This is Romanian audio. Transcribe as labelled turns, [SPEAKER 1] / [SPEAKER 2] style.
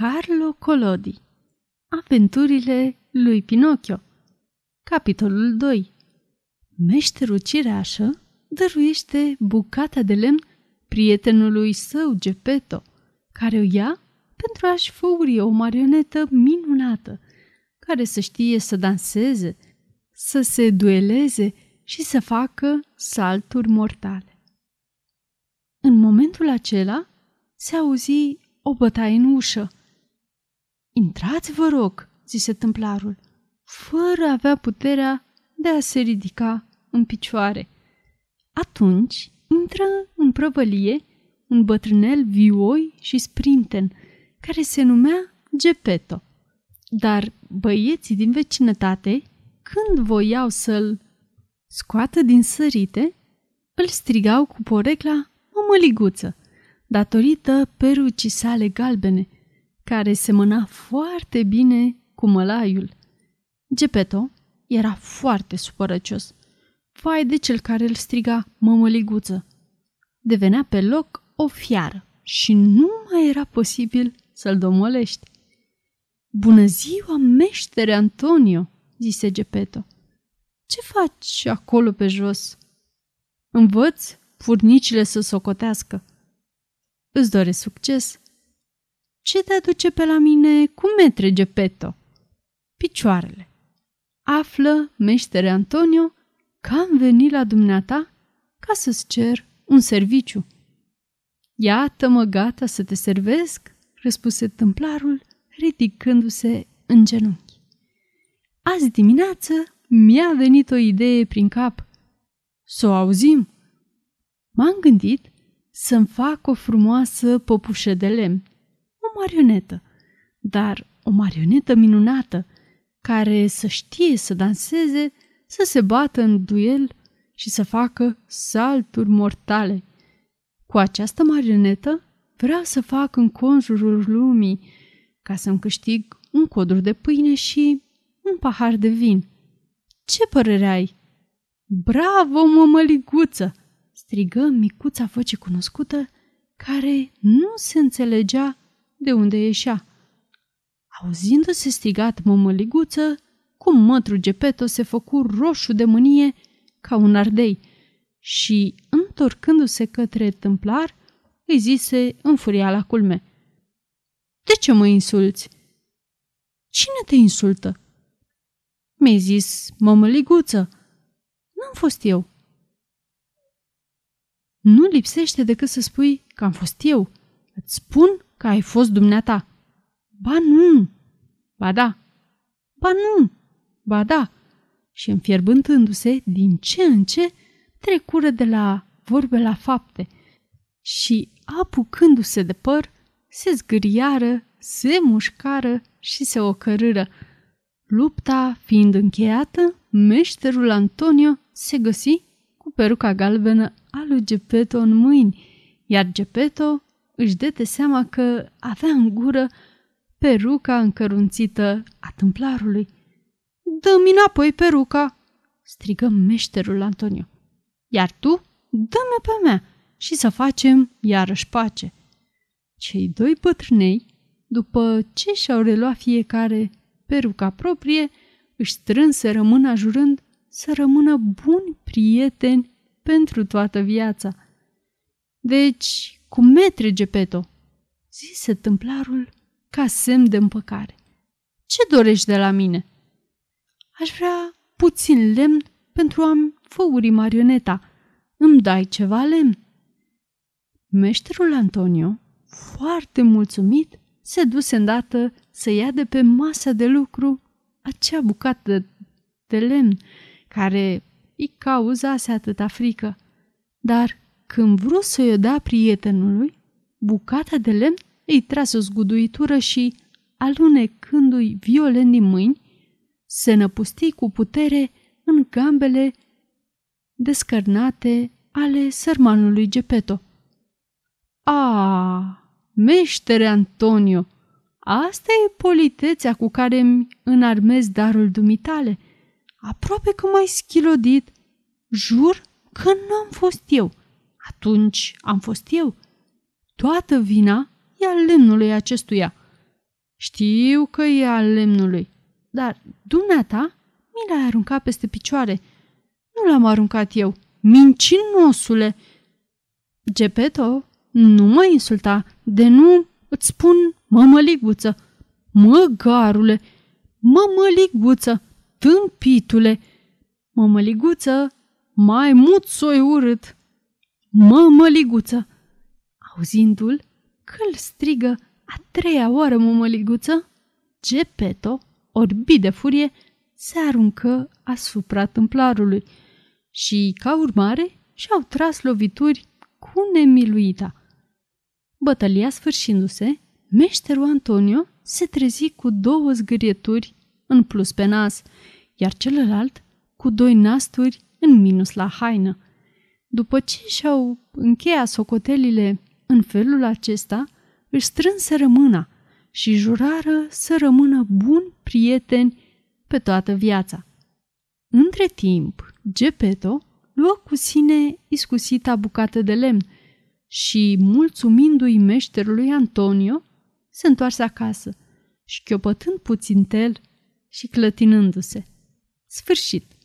[SPEAKER 1] Carlo Collodi Aventurile lui Pinocchio Capitolul 2 Meșterul cireașă dăruiește bucata de lemn prietenului său Geppetto, care o ia pentru a-și făuri o marionetă minunată, care să știe să danseze, să se dueleze și să facă salturi mortale. În momentul acela se auzi o bătaie în ușă. Intrați, vă rog, zise tâmplarul, fără a avea puterea de a se ridica în picioare. Atunci intră în prăvălie un bătrânel vioi și sprinten, care se numea Geppetto. Dar băieții din vecinătate, când voiau să-l scoată din sărite, îl strigau cu porecla mămăliguță, datorită perucii sale galbene, care semăna foarte bine cu mălaiul. Gepeto era foarte supărăcios. Vai de cel care îl striga mămăliguță. Devenea pe loc o fiară și nu mai era posibil să-l domolești. Bună ziua, meștere Antonio, zise Gepeto. Ce faci acolo pe jos? Învăț furnicile să socotească. Îți doresc succes. Ce te aduce pe la mine cu metre Gepeto? Picioarele. Află, meștere Antonio, că am venit la dumneata ca să-ți cer un serviciu. Iată-mă gata să te servesc, răspuse tâmplarul, ridicându-se în genunchi. Azi dimineață mi-a venit o idee prin cap. Să o auzim. M-am gândit să-mi fac o frumoasă păpușă de lemn, o marionetă, dar o marionetă minunată, care să știe să danseze, să se bată în duel și să facă salturi mortale. Cu această marionetă vreau să fac în conjurul lumii ca să-mi câștig un codru de pâine și un pahar de vin. Ce părere ai? Bravo, mămăliguță! strigă micuța voce cunoscută, care nu se înțelegea de unde ieșea. Auzindu-se strigat mămăliguță, cum mătru Gepeto se făcu roșu de mânie ca un ardei și, întorcându-se către tâmplar, îi zise înfuria la culme. De ce mă insulți? Cine te insultă? Mi-ai zis, mămăliguță. N-am fost eu. Nu lipsește decât să spui că am fost eu. Îți spun că ai fost dumneata. Ba nu! Ba da! Ba nu! Ba da! Și înfierbântându-se din ce în ce, trecură de la vorbe la fapte și, apucându-se de păr, se zgâriară, se mușcară și se ocărâră. Lupta fiind încheiată, meșterul Antonio se găsi cu peruca galbenă a lui Gepeto în mâini, iar Gepeto își dete seama că avea în gură peruca încărunțită a tâmplarului. Dă-mi înapoi peruca!" strigă meșterul Antonio. Iar tu, dă-mi pe mea și să facem iarăși pace. Cei doi bătrânei, după ce și-au reluat fiecare peruca proprie, își strânse rămâna jurând să rămână buni prieteni pentru toată viața. Deci, cu metre Gepeto, zise tâmplarul ca semn de împăcare. Ce dorești de la mine? Aș vrea puțin lemn pentru a-mi făuri marioneta. Îmi dai ceva lemn? Meșterul Antonio, foarte mulțumit, se duse îndată să ia de pe masa de lucru acea bucată de lemn care îi cauzase atâta frică. Dar când vrut să-i o dea prietenului, bucata de lemn îi trase o zguduitură și, alunecându-i violent din mâini, se năpusti cu putere în gambele descărnate ale sărmanului Gepeto. A, meștere Antonio, asta e politețea cu care îmi înarmez darul dumitale – aproape că m-ai schilodit. Jur că nu am fost eu. Atunci am fost eu. Toată vina e al lemnului acestuia. Știu că e al lemnului, dar dumneata mi l-ai aruncat peste picioare. Nu l-am aruncat eu, mincinosule! Gepeto, nu mă insulta, de nu îți spun mămăliguță, măgarule, mămăliguță, tâmpitule, mămăliguță, mai mult soi urât, mămăliguță. Auzindu-l, că îl strigă a treia oară mămăliguță, Gepeto, orbit de furie, se aruncă asupra tâmplarului și, ca urmare, și-au tras lovituri cu nemiluita. Bătălia sfârșindu-se, meșterul Antonio se trezi cu două zgârieturi în plus pe nas, iar celălalt cu doi nasturi în minus la haină. După ce și-au încheiat socotelile în felul acesta, își strânse mâna și jurară să rămână buni prieteni pe toată viața. Între timp, Gepeto luă cu sine iscusita bucată de lemn și, mulțumindu-i meșterului Antonio, se întoarse acasă, șchiopătând puțin tel și clătinându-se. Sfârșit.